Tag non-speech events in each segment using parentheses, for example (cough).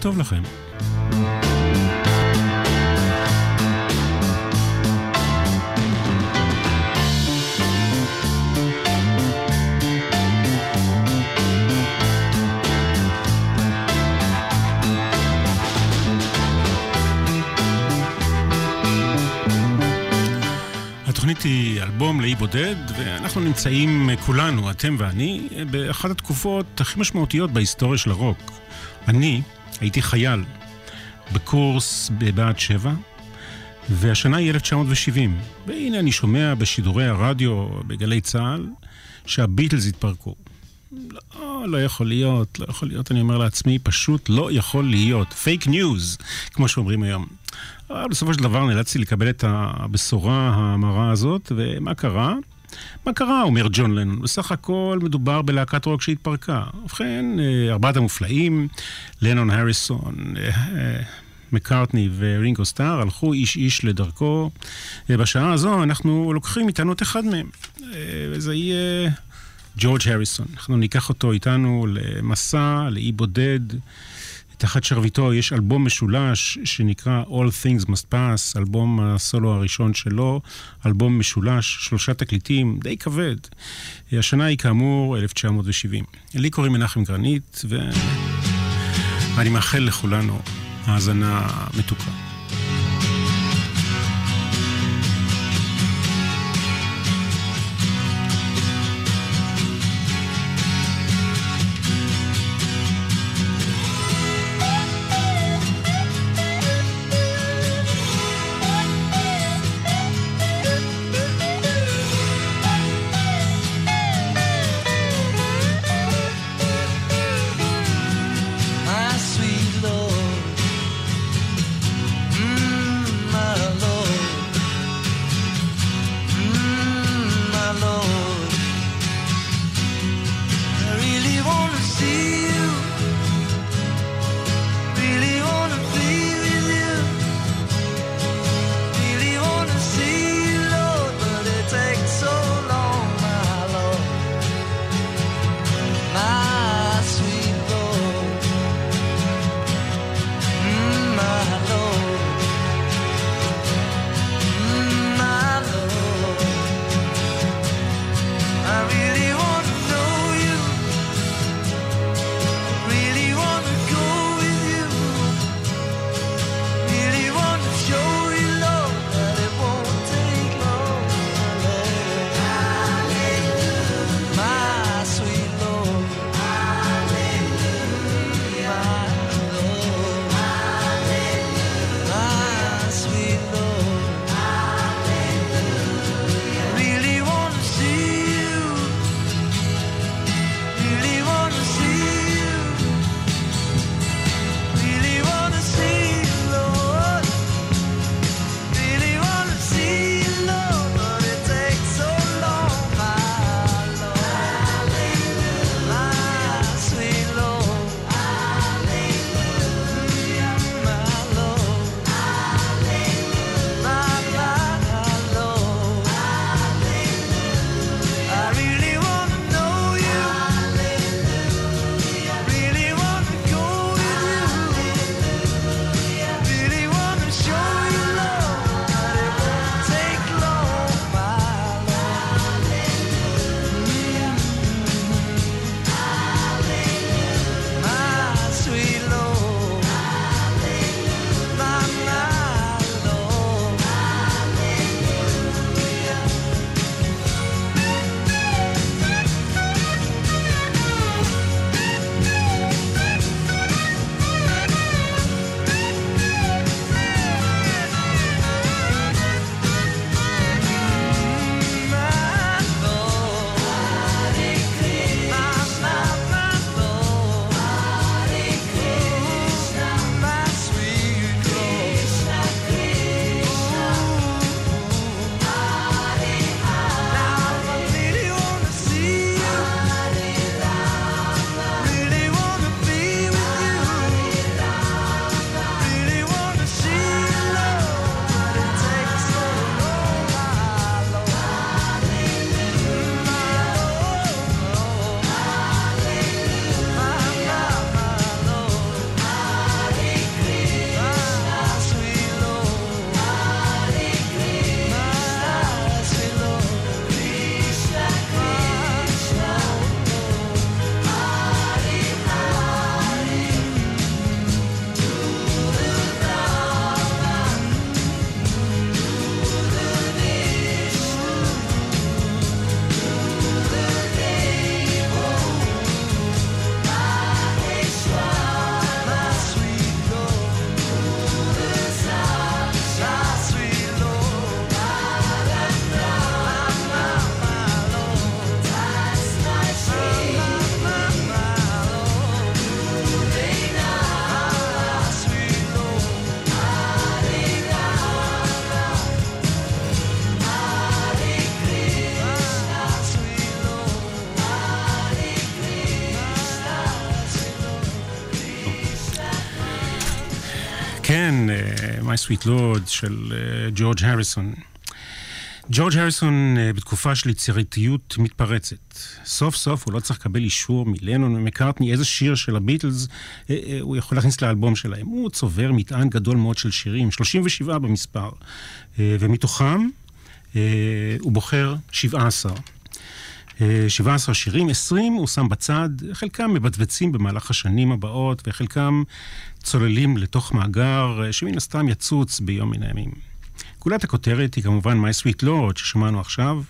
טוב לכם. התוכנית היא אלבום לאי בודד, ואנחנו נמצאים כולנו, אתם ואני, באחת התקופות הכי משמעותיות בהיסטוריה של הרוק. אני הייתי חייל בקורס בבה"ד 7, והשנה היא 1970. והנה אני שומע בשידורי הרדיו בגלי צה"ל שהביטלס התפרקו. לא, לא יכול להיות, לא יכול להיות, אני אומר לעצמי, פשוט לא יכול להיות. פייק ניוז, כמו שאומרים היום. אבל בסופו של דבר נאלצתי לקבל את הבשורה המרה הזאת, ומה קרה? מה קרה, אומר ג'ון לנון? בסך הכל מדובר בלהקת רוק שהתפרקה. ובכן, אה, ארבעת המופלאים, לנון, הריסון, אה, אה, מקארטני ורינגו סטאר הלכו איש איש לדרכו. ובשעה הזו אנחנו לוקחים איתנו את אחד מהם. וזה יהיה ג'ורג' הריסון. אנחנו ניקח אותו איתנו למסע, לאי בודד. תחת שרביטו יש אלבום משולש שנקרא All Things Must Pass, אלבום הסולו הראשון שלו, אלבום משולש, שלושה תקליטים, די כבד. השנה היא כאמור 1970. לי קוראים מנחם גרנית, ואני מאחל לכולנו האזנה מתוקה. Sweet Lord של ג'ורג' הריסון. ג'ורג' הריסון בתקופה של יצירתיות מתפרצת. סוף סוף הוא לא צריך לקבל אישור מלנון ומקארטני איזה שיר של הביטלס uh, uh, הוא יכול להכניס לאלבום שלהם. הוא צובר מטען גדול מאוד של שירים, 37 במספר, uh, ומתוכם הוא בוחר 17. 17 שירים, 20 הוא שם בצד, חלקם מבצבצים במהלך השנים הבאות, וחלקם צוללים לתוך מאגר שמן הסתם יצוץ ביום מן הימים. גולת הכותרת היא כמובן My Sweet Lord ששמענו עכשיו.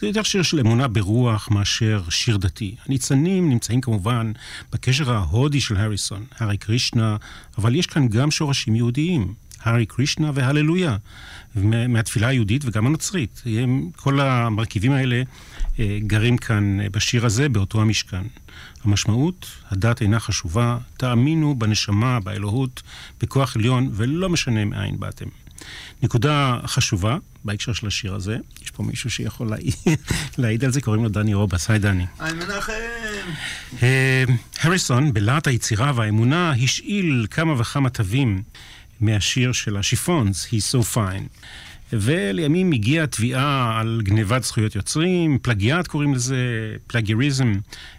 זה יותר שיר של אמונה ברוח מאשר שיר דתי. הניצנים נמצאים כמובן בקשר ההודי של הריסון, הארי קרישנה, אבל יש כאן גם שורשים יהודיים. הארי קרישנה והללויה, מהתפילה היהודית וגם הנוצרית. כל המרכיבים האלה אה, גרים כאן אה, בשיר הזה, באותו המשכן. המשמעות, הדת אינה חשובה, תאמינו בנשמה, באלוהות, בכוח עליון, ולא משנה מאין באתם. נקודה חשובה בהקשר של השיר הזה, יש פה מישהו שיכול להעיד (laughs) על זה, קוראים לו דני רובס. היי דני. היי מנחם. אה, הריסון, בלהט היצירה והאמונה, השאיל כמה וכמה תווים מהשיר של השיפונס, He's So Fine. ולימים הגיעה תביעה על גנבת זכויות יוצרים, פלגיאט קוראים לזה, פלגיאריזם,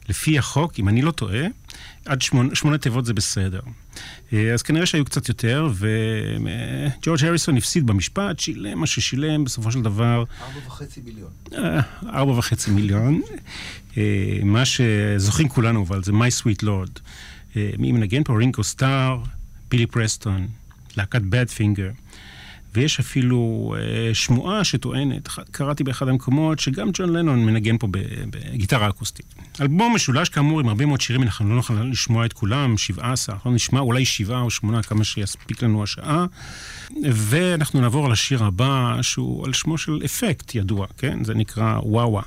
לפי החוק, אם אני לא טועה, עד שמונה, שמונה תיבות זה בסדר. אה, אז כנראה שהיו קצת יותר, וג'ורג' הריסון הפסיד במשפט, שילם מה ששילם, בסופו של דבר... ארבע וחצי מיליון. אה, ארבע וחצי מיליון. אה, מה שזוכרים כולנו, אבל זה My Sweet Lord. מי מנגן פה? רינקו סטאר, בילי פרסטון, להקת בד פינגר. ויש אפילו אה, שמועה שטוענת, קראתי באחד המקומות, שגם ג'ון לנון מנגן פה בגיטרה אקוסטית. אלבום משולש כאמור עם הרבה מאוד שירים, אנחנו לא נוכל לשמוע את כולם, 17, אנחנו נשמע אולי שבעה או שמונה, כמה שיספיק לנו השעה. ואנחנו נעבור לשיר הבא, שהוא על שמו של אפקט ידוע, כן? זה נקרא וואווה.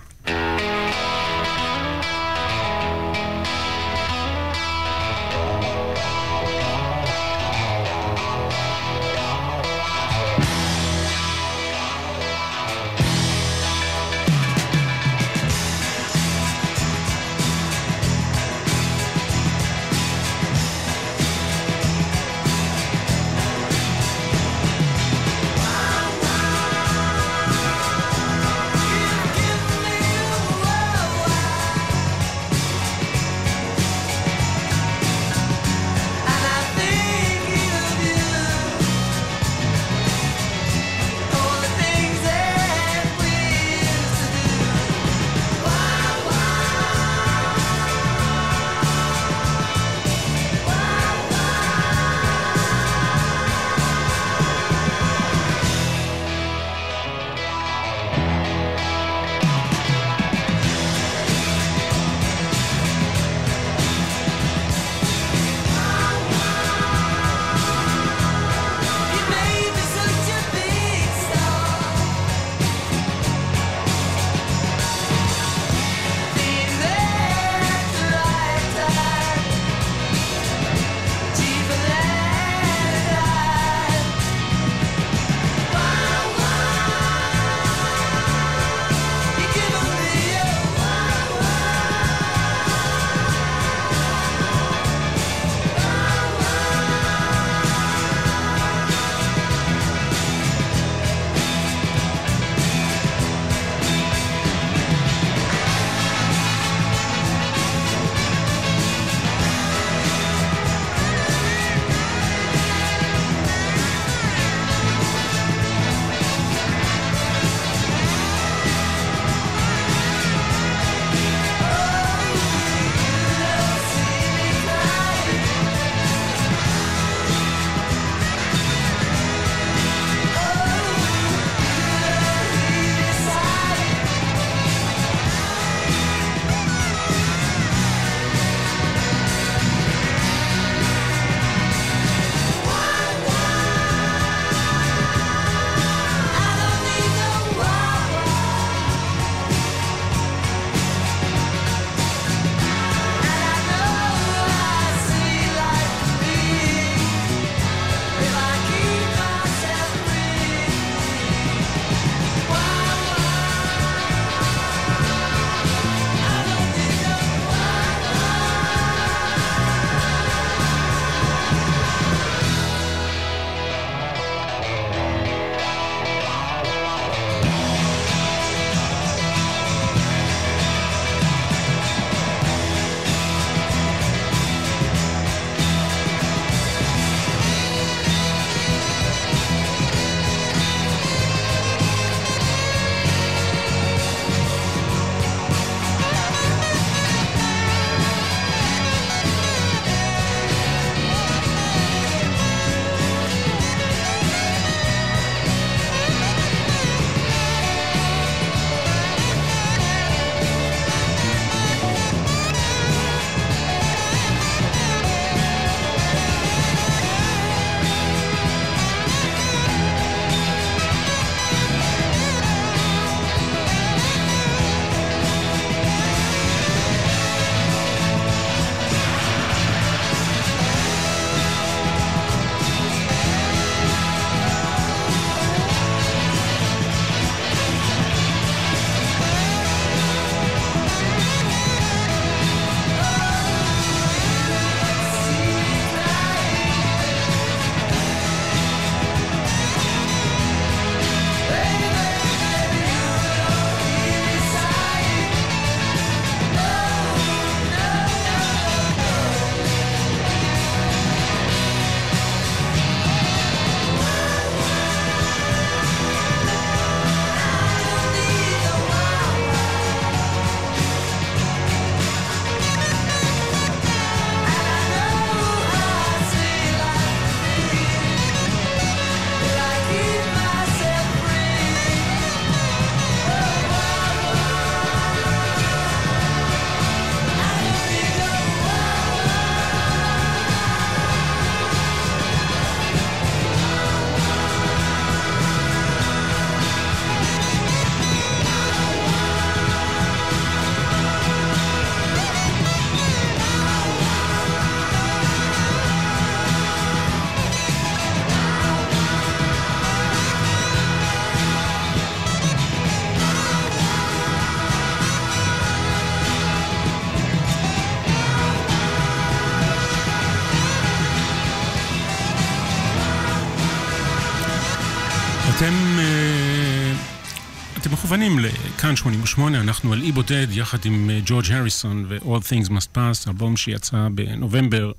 לכאן 88, אנחנו על אי בודד יחד עם אה, ג'ורג' הריסון ו-All Things Must Pass, אלבום שיצא בנובמבר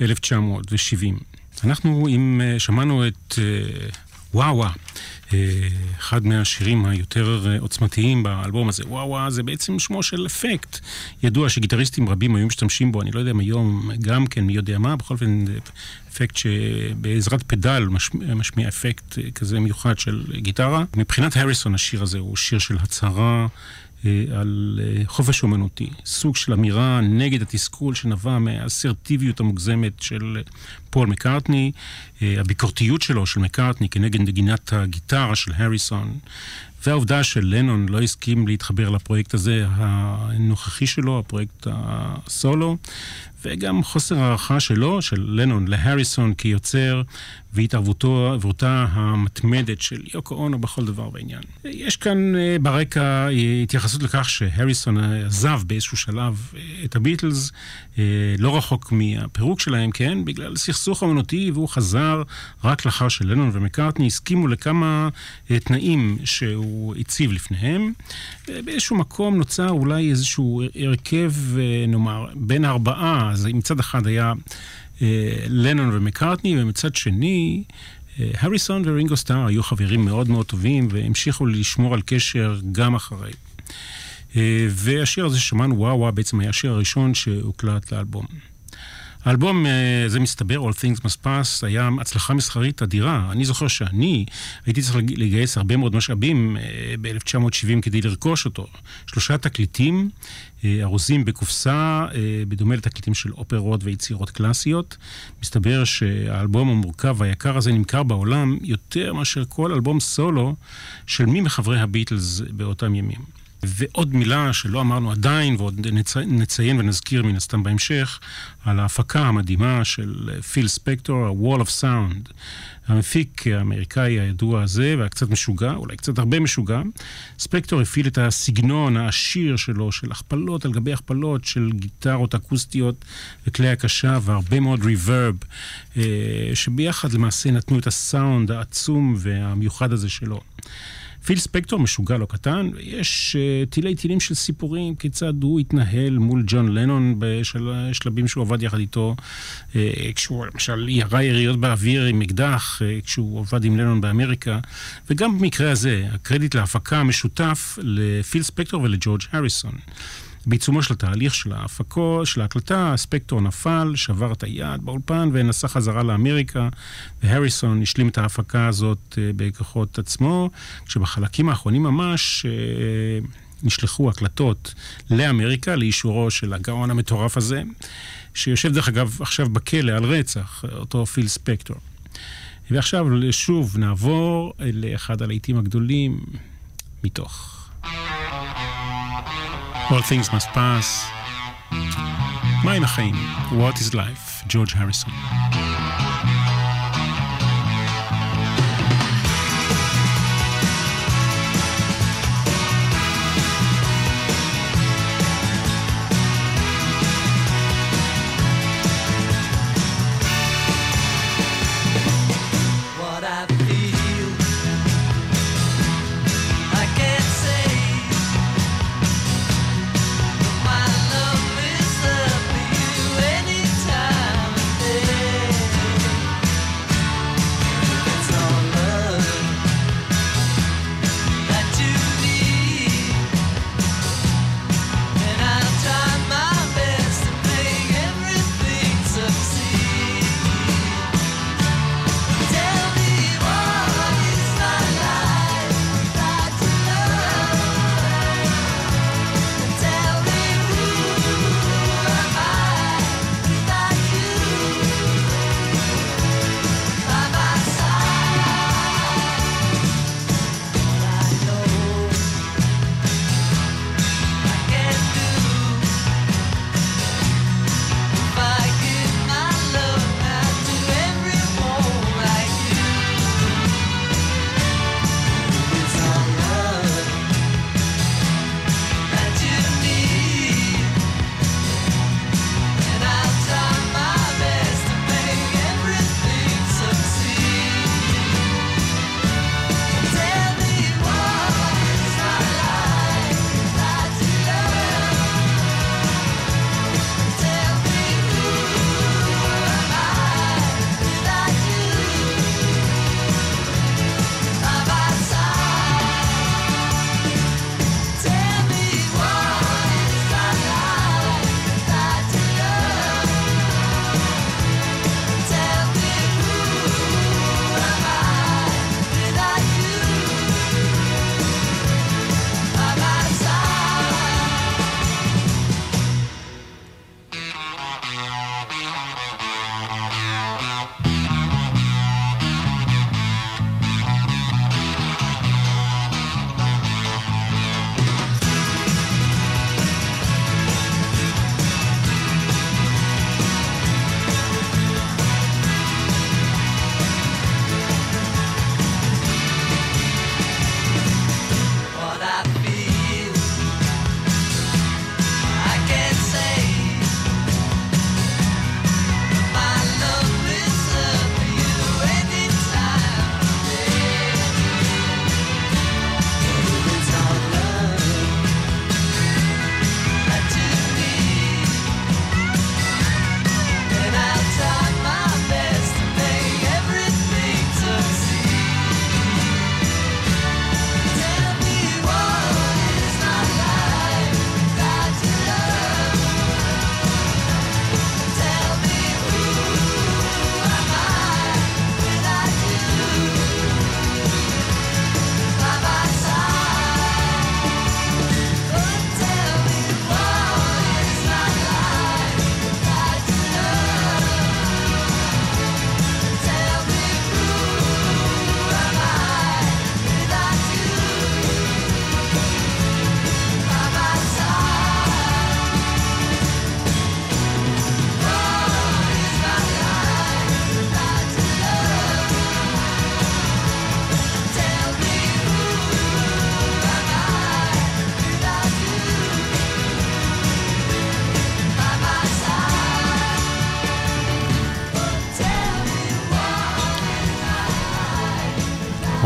1970. אנחנו עם, אה, שמענו את וואו וואו. אחד מהשירים היותר עוצמתיים באלבום הזה. וואו וואו זה בעצם שמו של אפקט. ידוע שגיטריסטים רבים היו משתמשים בו, אני לא יודע אם היום גם כן, מי יודע מה, בכל אופן אפקט שבעזרת פדל משמיע, משמיע אפקט כזה מיוחד של גיטרה. מבחינת הריסון השיר הזה הוא שיר של הצהרה. אה, על אה, חופש אומנותי, סוג של אמירה נגד התסכול שנבע מהאסרטיביות המוגזמת של פול מקארטני, אה, הביקורתיות שלו, של מקארטני, כנגד נגינת הגיטרה של הריסון, והעובדה שלנון לא הסכים להתחבר לפרויקט הזה הנוכחי שלו, הפרויקט הסולו, וגם חוסר הערכה שלו, של לנון, להריסון כיוצר, והתערבותו המתמדת של יוקו אונו בכל דבר בעניין. יש כאן אה, ברקע אה, התייחסות לכך שהריסון עזב באיזשהו שלב אה, את הביטלס, לא רחוק מהפירוק שלהם, כן? בגלל סכסוך אמנותי, והוא חזר רק לאחר שלנון ומקארטני הסכימו לכמה תנאים שהוא הציב לפניהם. באיזשהו מקום נוצר אולי איזשהו הרכב, נאמר, בין הארבעה, אז מצד אחד היה... אה, לנון ומקארטני, ומצד שני, אה, הריסון ורינגו סטאר היו חברים מאוד מאוד טובים והמשיכו לשמור על קשר גם אחרי. אה, והשיר הזה ששמענו, וואו וואו, בעצם היה השיר הראשון שהוקלט לאלבום. האלבום, אה, זה מסתבר, All Things Must Pass, היה הצלחה מסחרית אדירה. אני זוכר שאני הייתי צריך לגייס הרבה מאוד משאבים אה, ב-1970 כדי לרכוש אותו. שלושה תקליטים, אה, ארוזים בקופסה, בדומה לתקליטים של אופרות ויצירות קלאסיות. מסתבר שהאלבום המורכב והיקר הזה נמכר בעולם יותר מאשר כל אלבום סולו של מי מחברי הביטלס באותם ימים. ועוד מילה שלא אמרנו עדיין, ועוד נציין ונזכיר מן הסתם בהמשך, על ההפקה המדהימה של פיל ספקטור, ה-Wall of Sound. המפיק האמריקאי הידוע הזה, והקצת משוגע, אולי קצת הרבה משוגע, ספקטור הפעיל את הסגנון העשיר שלו, של הכפלות על גבי הכפלות, של גיטרות אקוסטיות וכלי הקשה, והרבה מאוד ריברב, אה, שביחד למעשה נתנו את הסאונד העצום והמיוחד הזה שלו. פיל ספקטור משוגע לא קטן, uh, תילי תילים של סיפורים כיצד הוא התנהל מול ג'ון לנון בשלבים שהוא עבד יחד איתו, uh, כשהוא למשל ירה יריות באוויר עם אקדח, uh, כשהוא עבד עם לנון באמריקה, וגם במקרה הזה, הקרדיט להפקה המשותף לפיל ספקטור ולג'ורג' הריסון. בעיצומו של התהליך של ההפקו, של ההקלטה, הספקטור נפל, שבר את היד באולפן ונסע חזרה לאמריקה, והריסון השלים את ההפקה הזאת אה, בכוחות עצמו, כשבחלקים האחרונים ממש... אה, נשלחו הקלטות לאמריקה לאישורו של הגאון המטורף הזה, שיושב דרך אגב עכשיו בכלא על רצח, אותו פיל ספקטור. ועכשיו שוב נעבור לאחד הלעיתים הגדולים מתוך. All things must pass. מהם החיים? What is life? ג'ורג' הריסון.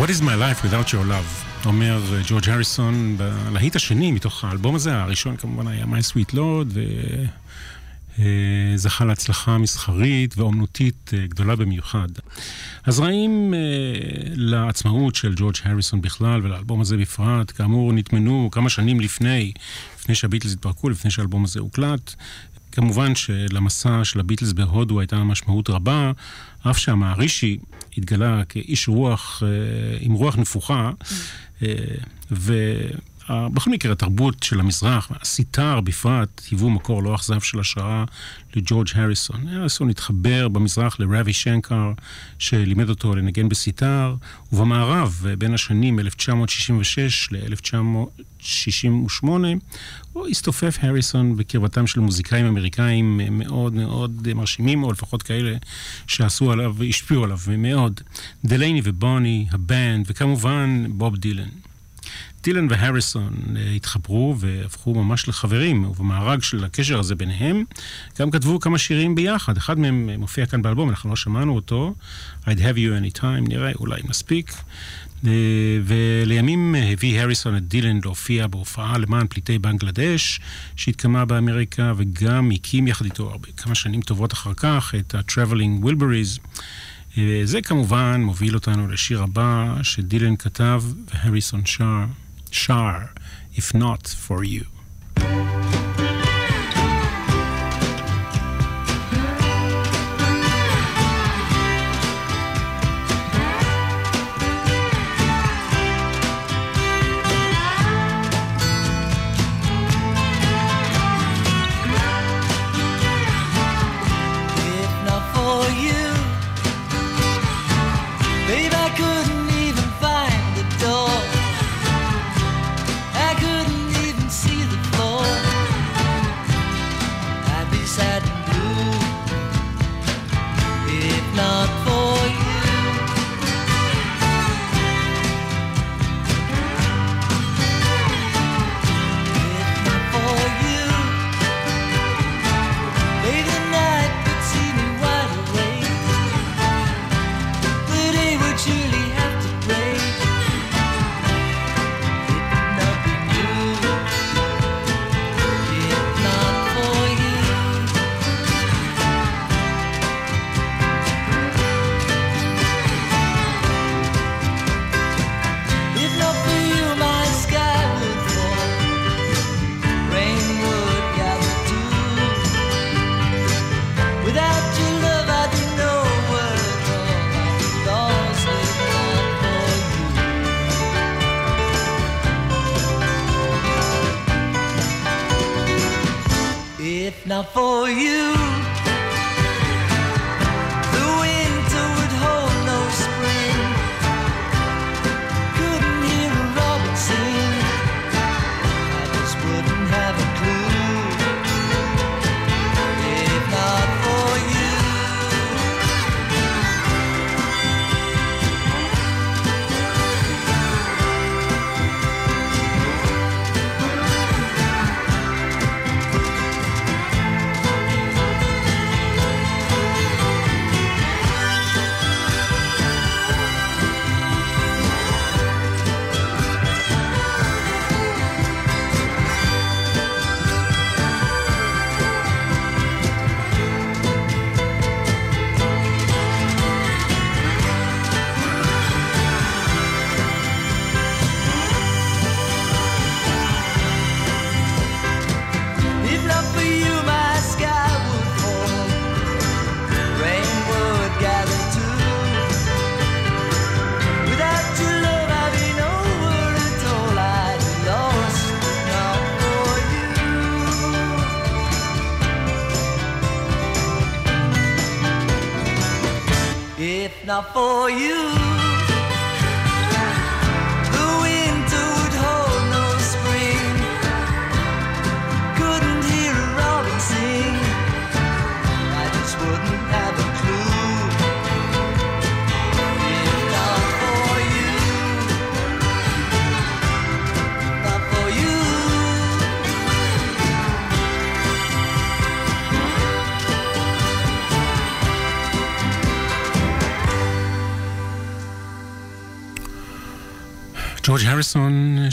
What is my life without your love? אומר אה, ג'ורג' הריסון בלהיט השני מתוך האלבום הזה, הראשון כמובן היה My Sweet Lord, וזכה אה, להצלחה מסחרית ואומנותית אה, גדולה במיוחד. הזרעים לעצמאות של ג'ורג' הריסון בכלל ולאלבום הזה בפרט, כאמור נטמנו כמה שנים לפני, לפני שהביטלס התפרקו, לפני שהאלבום הזה הוקלט. כמובן שלמסע של הביטלס בהודו הייתה משמעות רבה, אף שהמערישי התגלה כאיש רוח, אה, עם רוח נפוחה, אה, ובכל מקרה התרבות של המזרח, הסיטר בפרט, היוו מקור לא אכזב של השראה לג'ורג' הריסון. הריסון התחבר במזרח לרבי שנקר, שלימד אותו לנגן בסיטר, ובמערב, בין השנים 1966 ל-1968, הוא הסתופף הריסון בקרבתם של מוזיקאים אמריקאים מאוד מאוד מרשימים, או לפחות כאלה שעשו עליו והשפיעו עליו מאוד. דלייני ובוני, הבנד, וכמובן בוב דילן. דילן והריסון אה, התחברו והפכו ממש לחברים, ובמארג של הקשר הזה ביניהם גם כתבו כמה שירים ביחד. אחד מהם מופיע כאן באלבום, אנחנו לא שמענו אותו, I'd have you anytime, נראה, אולי מספיק. אה, ולימים הביא הריסון את דילן להופיע בהופעה למען פליטי בנגלדש שהתקיימה באמריקה וגם הקים יחד איתו הרבה, כמה שנים טובות אחר כך את ה-Traveling Wilburys. אה, זה כמובן מוביל אותנו לשיר הבא שדילן כתב והריסון שר. Shar, if not for you.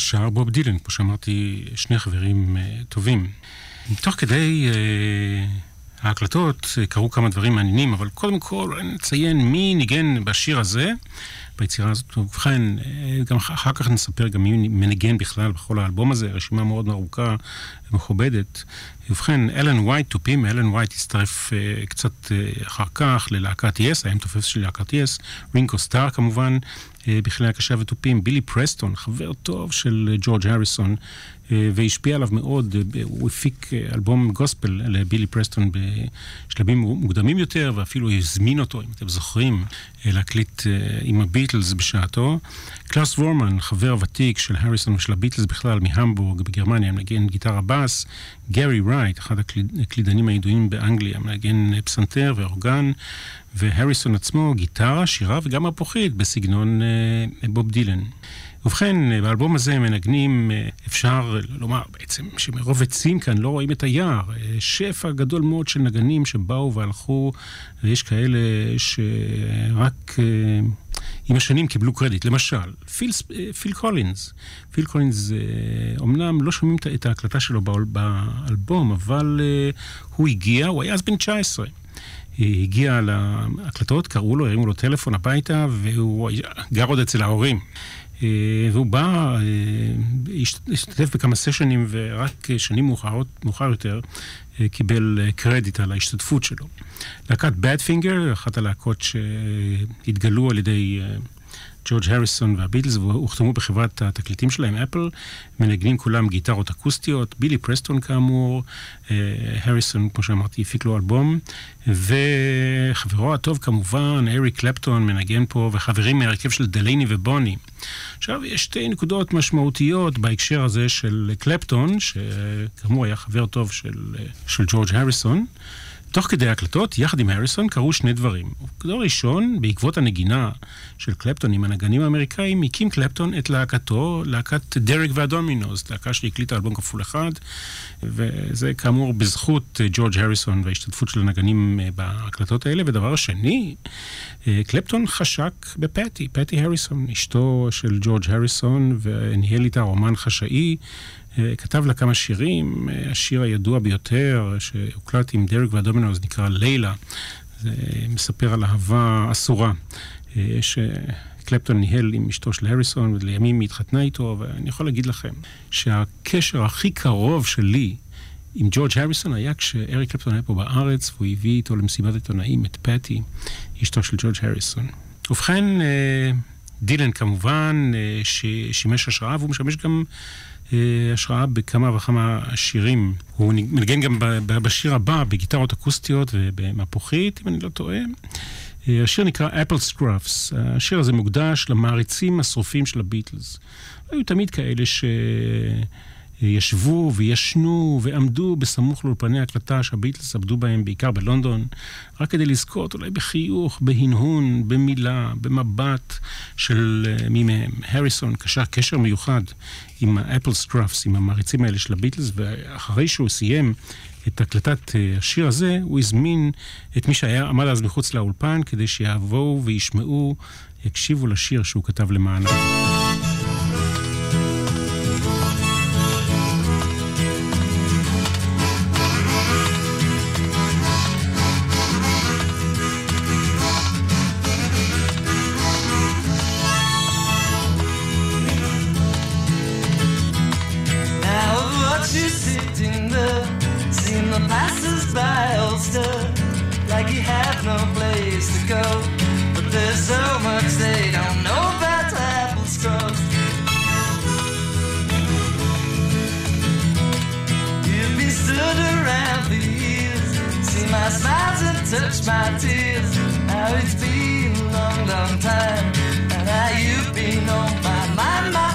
שר בוב דילן, כמו שאמרתי, שני חברים uh, טובים. תוך כדי uh, ההקלטות uh, קרו כמה דברים מעניינים, אבל קודם כל נציין מי ניגן בשיר הזה, ביצירה הזאת. ובכן, גם אחר כך נספר גם מי מנגן בכלל בכל האלבום הזה, רשימה מאוד ארוכה ומכובדת. ובכן, אלן וייט, תופים, אלן וייט הצטרף uh, קצת uh, אחר כך ללהקת יס, היה מתופף של להקת יס, רינגו סטאר כמובן, בכלי הקשה ותופים, בילי פרסטון, חבר טוב של ג'ורג' הריסון, והשפיע עליו מאוד, uh, הוא הפיק uh, אלבום גוספל לבילי פרסטון בשלבים מוקדמים יותר, ואפילו הזמין אותו, אם אתם זוכרים, להקליט עם הביטלס בשעתו. קלאוס וורמן, חבר ותיק של הריסון ושל הביטלס בכלל, מהמבורג בגרמניה, מנגן גיטרה בס, גרי רייט, אחד הקלידנים הידועים באנגליה, מנגן פסנתר ואורגן, והריסון עצמו, גיטרה, שירה וגם מפוחית בסגנון בוב דילן. ובכן, באלבום הזה מנגנים, אפשר לומר בעצם שמרוב עצים כאן לא רואים את היער. שפע גדול מאוד של נגנים שבאו והלכו, ויש כאלה שרק עם השנים קיבלו קרדיט. למשל, פיל, פיל קולינס. פיל קולינס, אומנם לא שומעים את ההקלטה שלו באלבום, אבל הוא הגיע, הוא היה אז בן 19. הגיע להקלטות, קראו לו, הרימו לו טלפון הביתה, והוא גר עוד אצל ההורים. והוא בא, השתתף בכמה סשנים, ורק שנים מאוחרות, מאוחר יותר קיבל קרדיט על ההשתתפות שלו. להקת בדפינגר, אחת הלהקות שהתגלו על ידי ג'ורג' הריסון והביטלס, והוחתמו בחברת התקליטים שלהם, אפל, מנגנים כולם גיטרות אקוסטיות, בילי פרסטון כאמור, הריסון, כמו שאמרתי, הפיק לו אלבום, וחברו הטוב כמובן, אריק קלפטון, מנגן פה, וחברים מהרכב של דלייני ובוני. עכשיו, יש שתי נקודות משמעותיות בהקשר הזה של קלפטון, שכאמור היה חבר טוב של, של ג'ורג' הריסון. תוך כדי ההקלטות, יחד עם הריסון, קרו שני דברים. דבר ראשון, בעקבות הנגינה של קלפטון עם הנגנים האמריקאים, הקים קלפטון את להקתו, להקת דרק והדומינוס, להקה שהקליטה אלבום כפול אחד, וזה כאמור בזכות ג'ורג' הריסון וההשתתפות של הנגנים אה, בהקלטות האלה. ודבר שני, אה, קלפטון חשק בפטי, פטי הריסון, אשתו של ג'ורג' הריסון, וניהל איתה רומן חשאי. כתב לה כמה שירים, השיר הידוע ביותר שהוקלט עם דרק והדומינוס נקרא לילה, זה מספר על אהבה אסורה. שקלפטון ניהל עם אשתו של הריסון, ולימים היא התחתנה איתו, ואני יכול להגיד לכם שהקשר הכי קרוב שלי עם ג'ורג' הריסון היה כשאריק קלפטון היה פה בארץ, והוא הביא איתו למסיבת עיתונאים את פטי, אשתו של ג'ורג' הריסון. ובכן, דילן כמובן, ששימש השראה, והוא משמש גם השראה בכמה וכמה שירים. הוא מנגן גם בשיר הבא, בגיטרות אקוסטיות ובמפוחית, אם אני לא טועה. השיר נקרא Apple Scruffs. השיר הזה מוקדש למעריצים השרופים של הביטלס. היו תמיד כאלה ש... ישבו וישנו ועמדו בסמוך לאולפני הקלטה שהביטלס עבדו בהם, בעיקר בלונדון, רק כדי לזכות אולי בחיוך, בהנהון, במילה, במבט של מי מהם. הריסון קשר קשר מיוחד עם האפל סקרפס, עם המעריצים האלה של הביטלס, ואחרי שהוא סיים את הקלטת השיר הזה, הוא הזמין את מי שהיה עמד אז מחוץ לאולפן, כדי שיבואו וישמעו, יקשיבו לשיר שהוא כתב למענם. No place to go. But there's so much they don't know about apple scrubs. You've been stood around for years, see my smiles and touch my tears. Now it's been a long, long time, and now you've been on my mind, my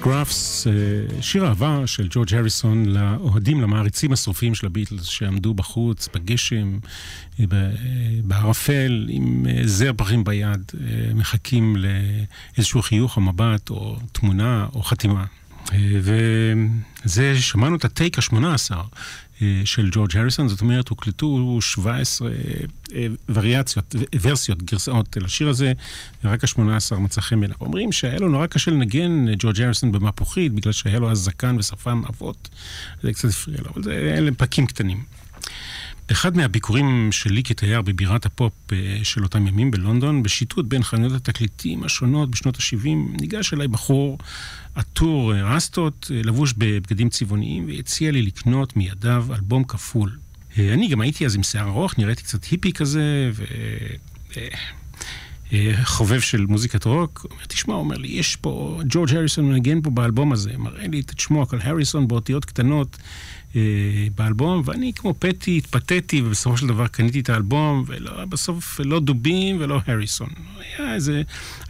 Scruffs, אה, שיר אהבה של ג'ורג' הריסון לאוהדים, למעריצים השרופים של הביטלס שעמדו בחוץ, בגשם, אה, בערפל, עם אה, זר פרחים ביד, מחכים לאיזשהו חיוך או מבט, או תמונה, או חתימה. וזה, שמענו את הטייק ה-18 אה, של ג'ורג' הריסון, זאת אומרת, הוקלטו 17 אה, וריאציות, ורסיות, גרסאות לשיר הזה, ורק ה-18 מצא חן בעיניו. אומרים שהיה לו נורא קשה לנגן אה, ג'ורג' הריסון במפוחית, בגלל שהיה לו אז זקן ושפם אבות. זה קצת הפריע לו, אבל זה, אלה פקים קטנים. אחד מהביקורים שלי כתייר בבירת הפופ של אותם ימים בלונדון, בשיטוט בין חנויות התקליטים השונות בשנות ה-70, ניגש אליי בחור עטור אה, רסטות, אה, לבוש בבגדים צבעוניים, והציע לי לקנות מידיו אלבום כפול. אה, אני גם הייתי אז עם שיער ארוך, נראיתי קצת היפי כזה, ו... חובב של מוזיקת רוק, אומר, תשמע, אומר לי, יש פה, ג'ורג' הריסון מנגן פה באלבום הזה, מראה לי את שמו, הכל הריסון באותיות קטנות אה, באלבום, ואני כמו פתי התפתיתי, ובסופו של דבר קניתי את האלבום, ובסוף לא דובים ולא הריסון. היה איזה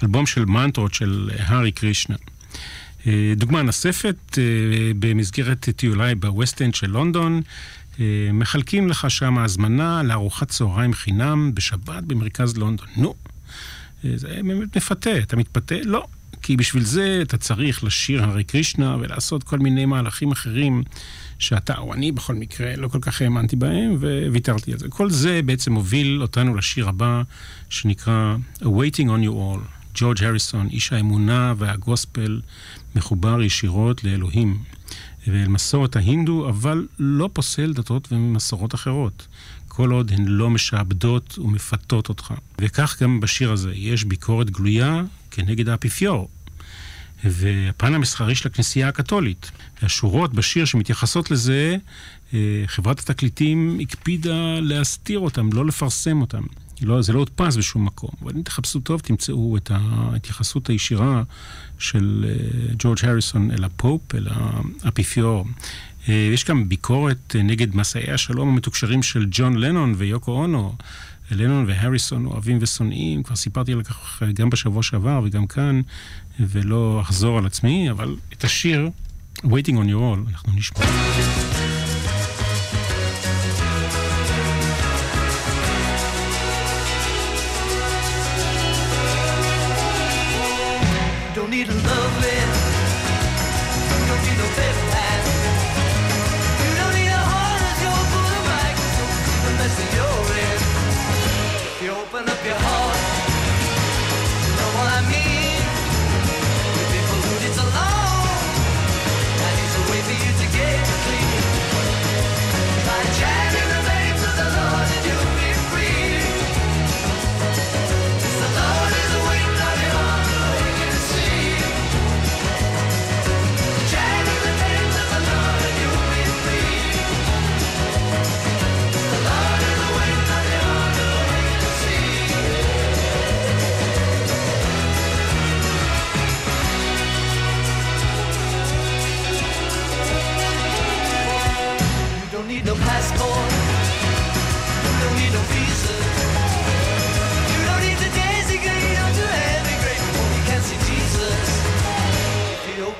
אלבום של מנטרות של הארי קרישנה. אה, דוגמה נוספת, אה, במסגרת טיולי בווסט-אנד של לונדון, אה, מחלקים לך שם הזמנה לארוחת צהריים חינם בשבת במרכז לונדון. נו, זה באמת מפתה. אתה מתפתה? לא. כי בשביל זה אתה צריך לשיר הרי קרישנה ולעשות כל מיני מהלכים אחרים שאתה או אני בכל מקרה לא כל כך האמנתי בהם וויתרתי על זה. כל זה בעצם הוביל אותנו לשיר הבא שנקרא Waiting on you all. ג'ורג' הריסון, איש האמונה והגוספל, מחובר ישירות לאלוהים ואל מסורת ההינדו, אבל לא פוסל דתות ומסורות אחרות, כל עוד הן לא משעבדות ומפתות אותך. וכך גם בשיר הזה, יש ביקורת גלויה כנגד האפיפיור. והפן המסחרי של הכנסייה הקתולית. השורות בשיר שמתייחסות לזה, אה, חברת התקליטים הקפידה להסתיר אותם, לא לפרסם אותם. לא, זה לא הודפס בשום מקום. אבל אם תחפשו טוב, תמצאו את ההתייחסות הישירה של uh, ג'ורג' הריסון אל הפופ, אל האפיפיור. Uh, יש גם ביקורת uh, נגד מסעי השלום המתוקשרים של ג'ון לנון ויוקו אונו. לנון והריסון אוהבים ושונאים, כבר סיפרתי על כך גם בשבוע שעבר וגם כאן, ולא אחזור על עצמי, אבל את השיר, Waiting on your all, אנחנו נשמע.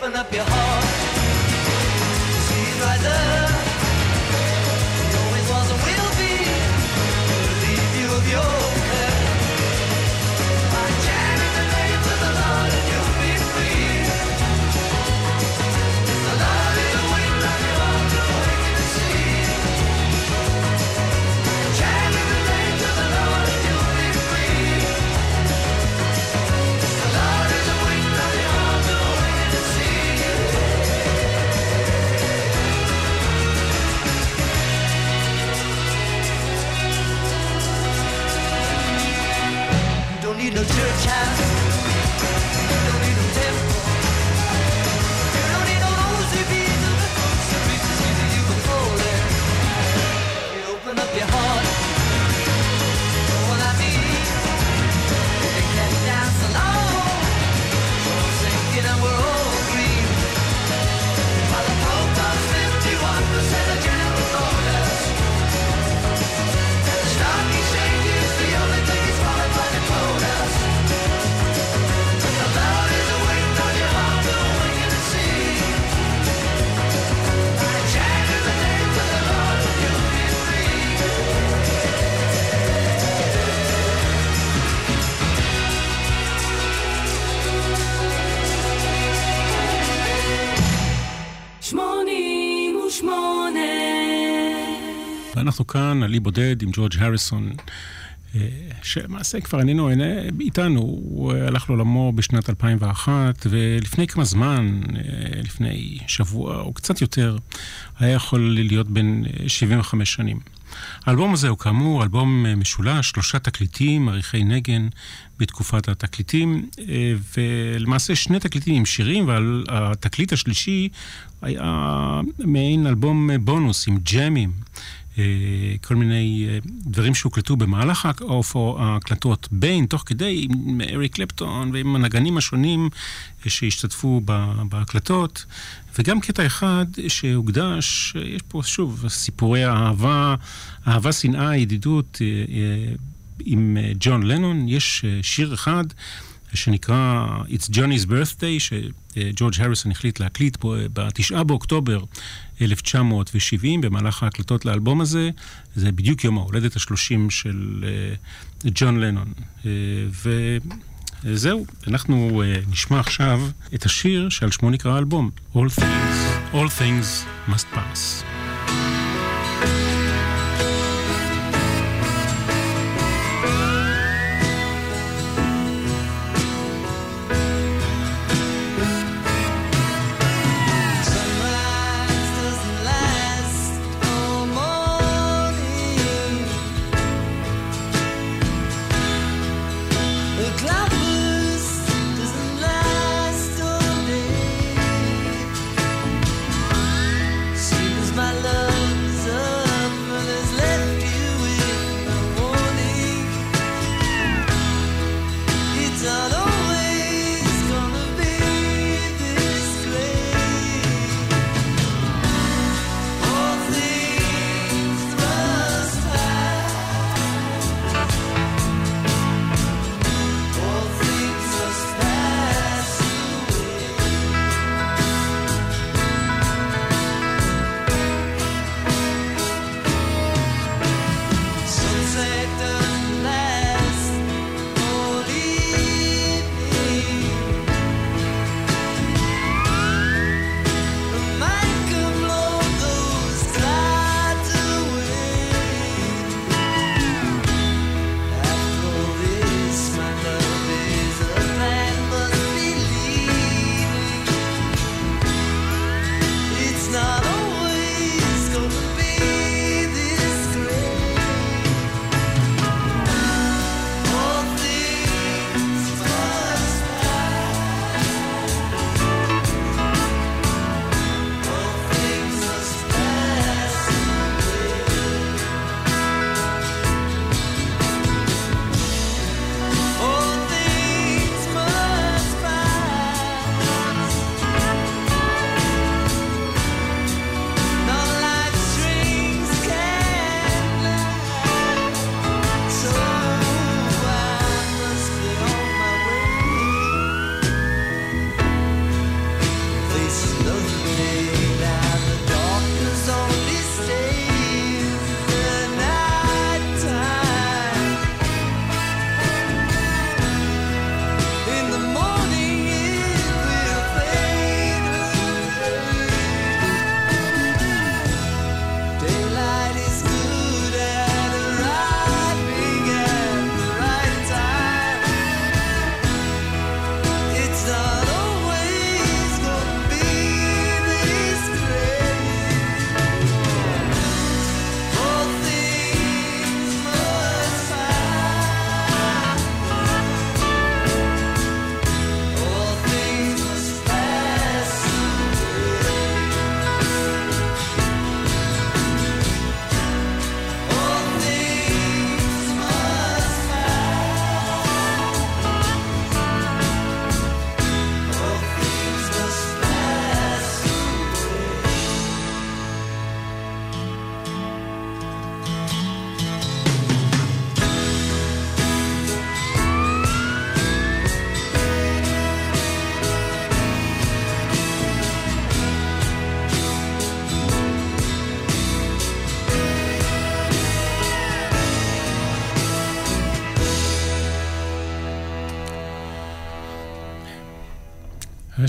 open up your heart. ואנחנו כאן על אי בודד עם ג'ורג' הריסון, אה, שלמעשה כבר איננו איתנו, הוא הלך לעולמו בשנת 2001, ולפני כמה זמן, אה, לפני שבוע או קצת יותר, היה יכול להיות בן 75 שנים. האלבום הזה הוא כאמור אלבום משולש, שלושה תקליטים, עריכי נגן בתקופת התקליטים, ולמעשה שני תקליטים עם שירים, והתקליט השלישי היה מעין אלבום בונוס עם ג'מים. אה, כל מיני אה, דברים שהוקלטו במהלך ההקלטות, בין, תוך כדי, עם אריק קלפטון ועם הנגנים השונים אה, שהשתתפו בהקלטות. וגם קטע אחד שהוקדש, יש פה שוב סיפורי אהבה, אהבה, שנאה, ידידות עם ג'ון לנון. יש שיר אחד שנקרא It's Johnny's Birthday, שג'ורג' הריסון החליט להקליט בו בתשעה באוקטובר 1970, במהלך ההקלטות לאלבום הזה. זה בדיוק יום ההולדת השלושים של אה, ג'ון לנון. אה, וזהו, אנחנו אה, נשמע עכשיו את השיר שעל שמו נקרא האלבום, All Things, All Things Must Pass.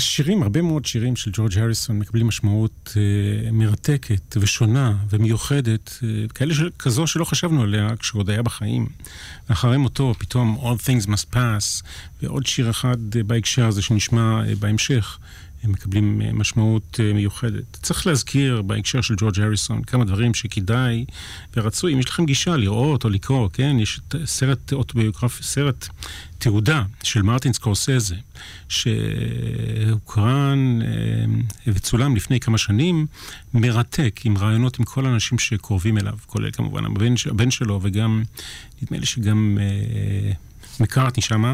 השירים, הרבה מאוד שירים של ג'ורג' הריסון מקבלים משמעות אה, מרתקת ושונה ומיוחדת, אה, כאלה של, כזו שלא חשבנו עליה כשהוא עוד היה בחיים. אחרי מותו פתאום All Things Must Pass, ועוד שיר אחד אה, בהקשר הזה שנשמע אה, בהמשך. הם מקבלים אה, משמעות אה, מיוחדת. צריך להזכיר בהקשר של ג'ורג' הריסון כמה דברים שכדאי ורצוי, אם יש לכם גישה לראות או לקרוא, כן? יש סרט אוטוביוגרפי, סרט תעודה של מרטין סקורסזה, שהוקרן אה, וצולם לפני כמה שנים, מרתק, עם רעיונות עם כל האנשים שקרובים אליו, כולל כמובן הבן, הבן שלו וגם, נדמה לי שגם... מקארטני שמה,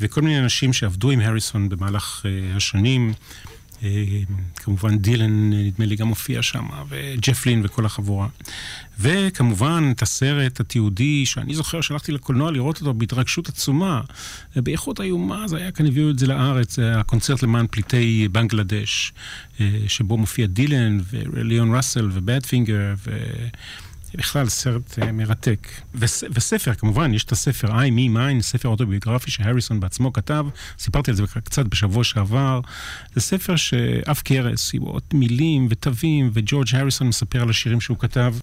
וכל מיני אנשים שעבדו עם הריסון במהלך uh, השנים. Uh, כמובן דילן, נדמה לי, גם הופיע שם, וג'פלין וכל החבורה. וכמובן, את הסרט התיעודי, שאני זוכר שהלכתי לקולנוע לראות אותו בהתרגשות עצומה. באיכות איומה, זה היה כאן הביאו את זה לארץ, הקונצרט למען פליטי בנגלדש, שבו מופיע דילן, וליאון ראסל, ובאדפינגר, ו... בכלל סרט uh, מרתק. וס, וספר, כמובן, יש את הספר I, Me, Mine, ספר אוטוביוגרפי שהריסון בעצמו כתב, סיפרתי על זה קצת בשבוע שעבר. זה ספר שאף כרס, עם עוד מילים ותווים, וג'ורג' הריסון מספר על השירים שהוא כתב.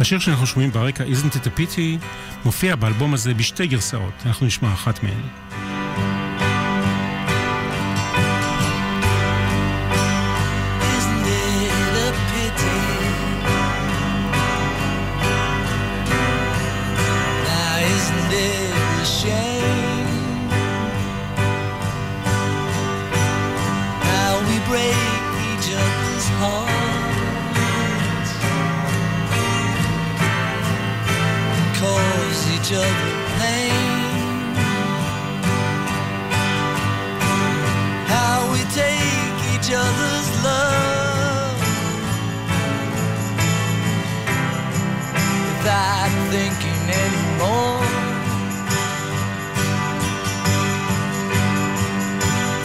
השיר שאנחנו שומעים ברקע, Isn't it a pity, מופיע באלבום הזה בשתי גרסאות, אנחנו נשמע אחת מהן. each other pain. How we take each other's love. Without thinking anymore.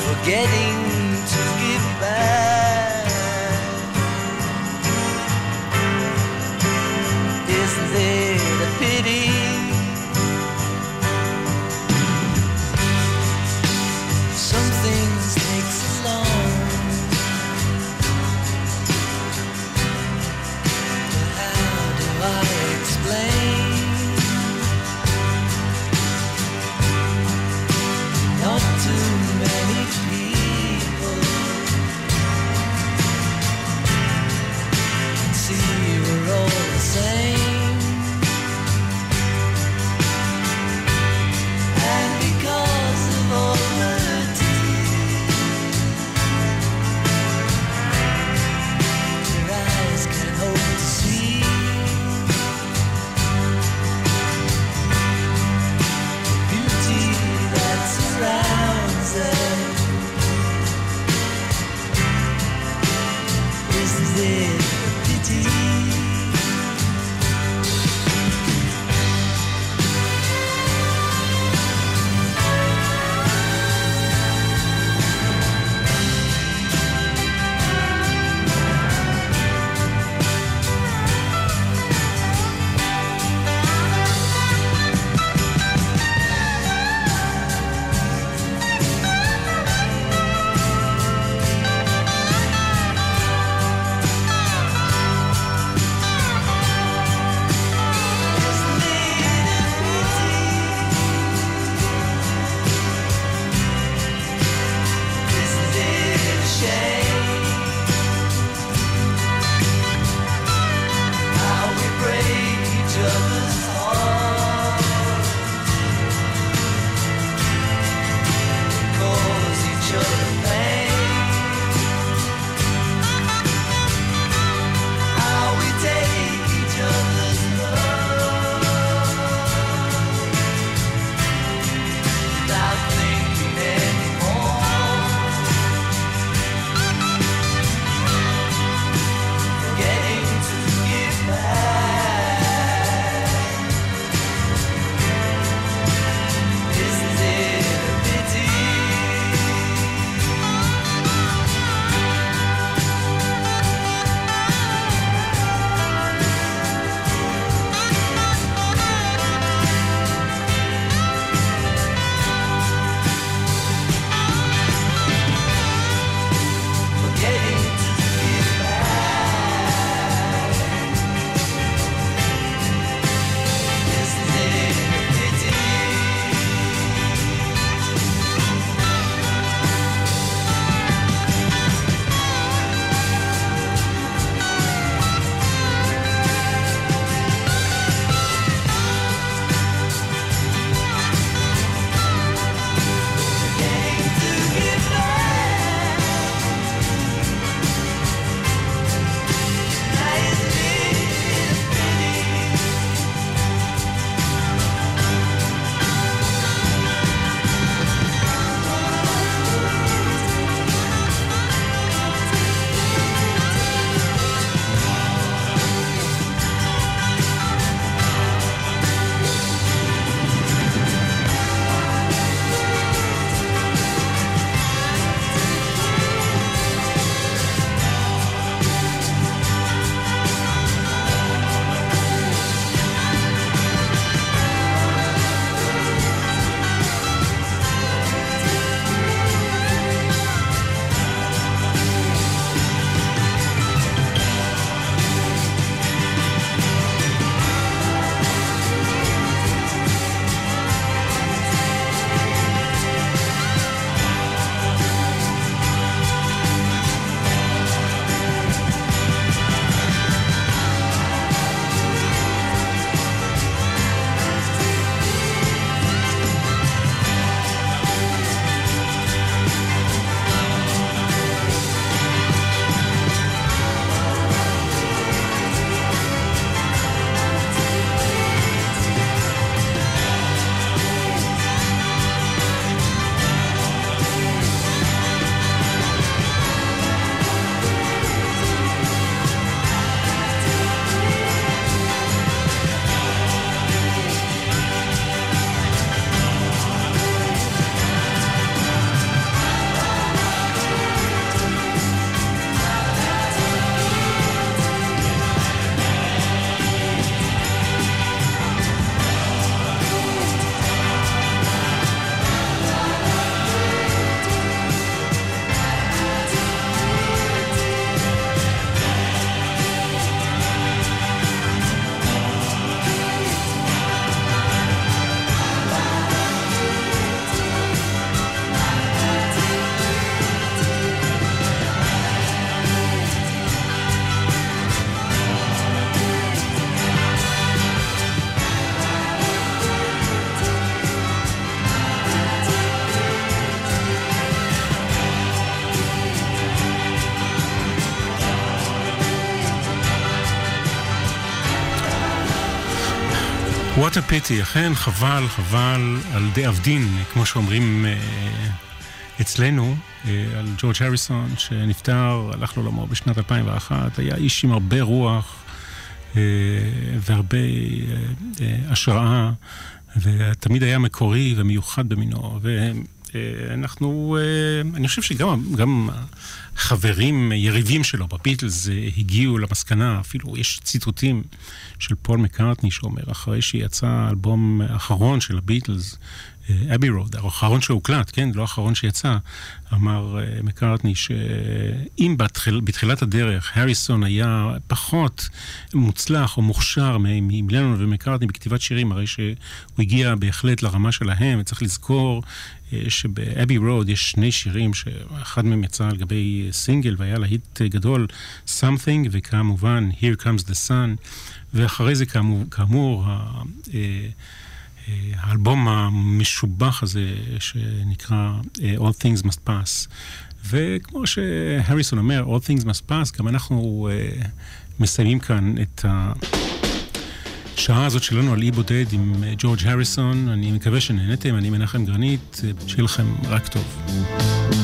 Forgetting What a pity, אכן חבל, חבל על די אבדין, כמו שאומרים אה, אצלנו, אה, על ג'ורג' הריסון, שנפטר, הלך לעולמו בשנת 2001, היה איש עם הרבה רוח אה, והרבה השראה, ותמיד היה מקורי ומיוחד במינו. ואנחנו, אני חושב שגם חברים, יריבים שלו בביטלס הגיעו למסקנה, אפילו יש ציטוטים של פול מקארטני שאומר, אחרי שיצא האלבום האחרון של הביטלס, Abbey Road, האחרון שהוקלט, כן, לא האחרון שיצא, אמר מקארטני שאם בתחיל, בתחילת הדרך הריסון היה פחות מוצלח או מוכשר מלנון ומקארטני בכתיבת שירים, הרי שהוא הגיע בהחלט לרמה שלהם, וצריך לזכור שב Abbey Road יש שני שירים, שאחד מהם יצא על גבי סינגל והיה להיט גדול, Something, וכמובן Here Comes the Sun, ואחרי זה כאמור, כאמור uh, האלבום המשובח הזה שנקרא אה, All Things Must Pass. וכמו שהריסון אומר, All Things Must Pass, גם אנחנו מסיימים כאן את השעה הזאת שלנו על אי בודד עם ג'ורג' הריסון. אני מקווה שנהנתם, אני מנחם גרנית, שיהיה לכם רק טוב.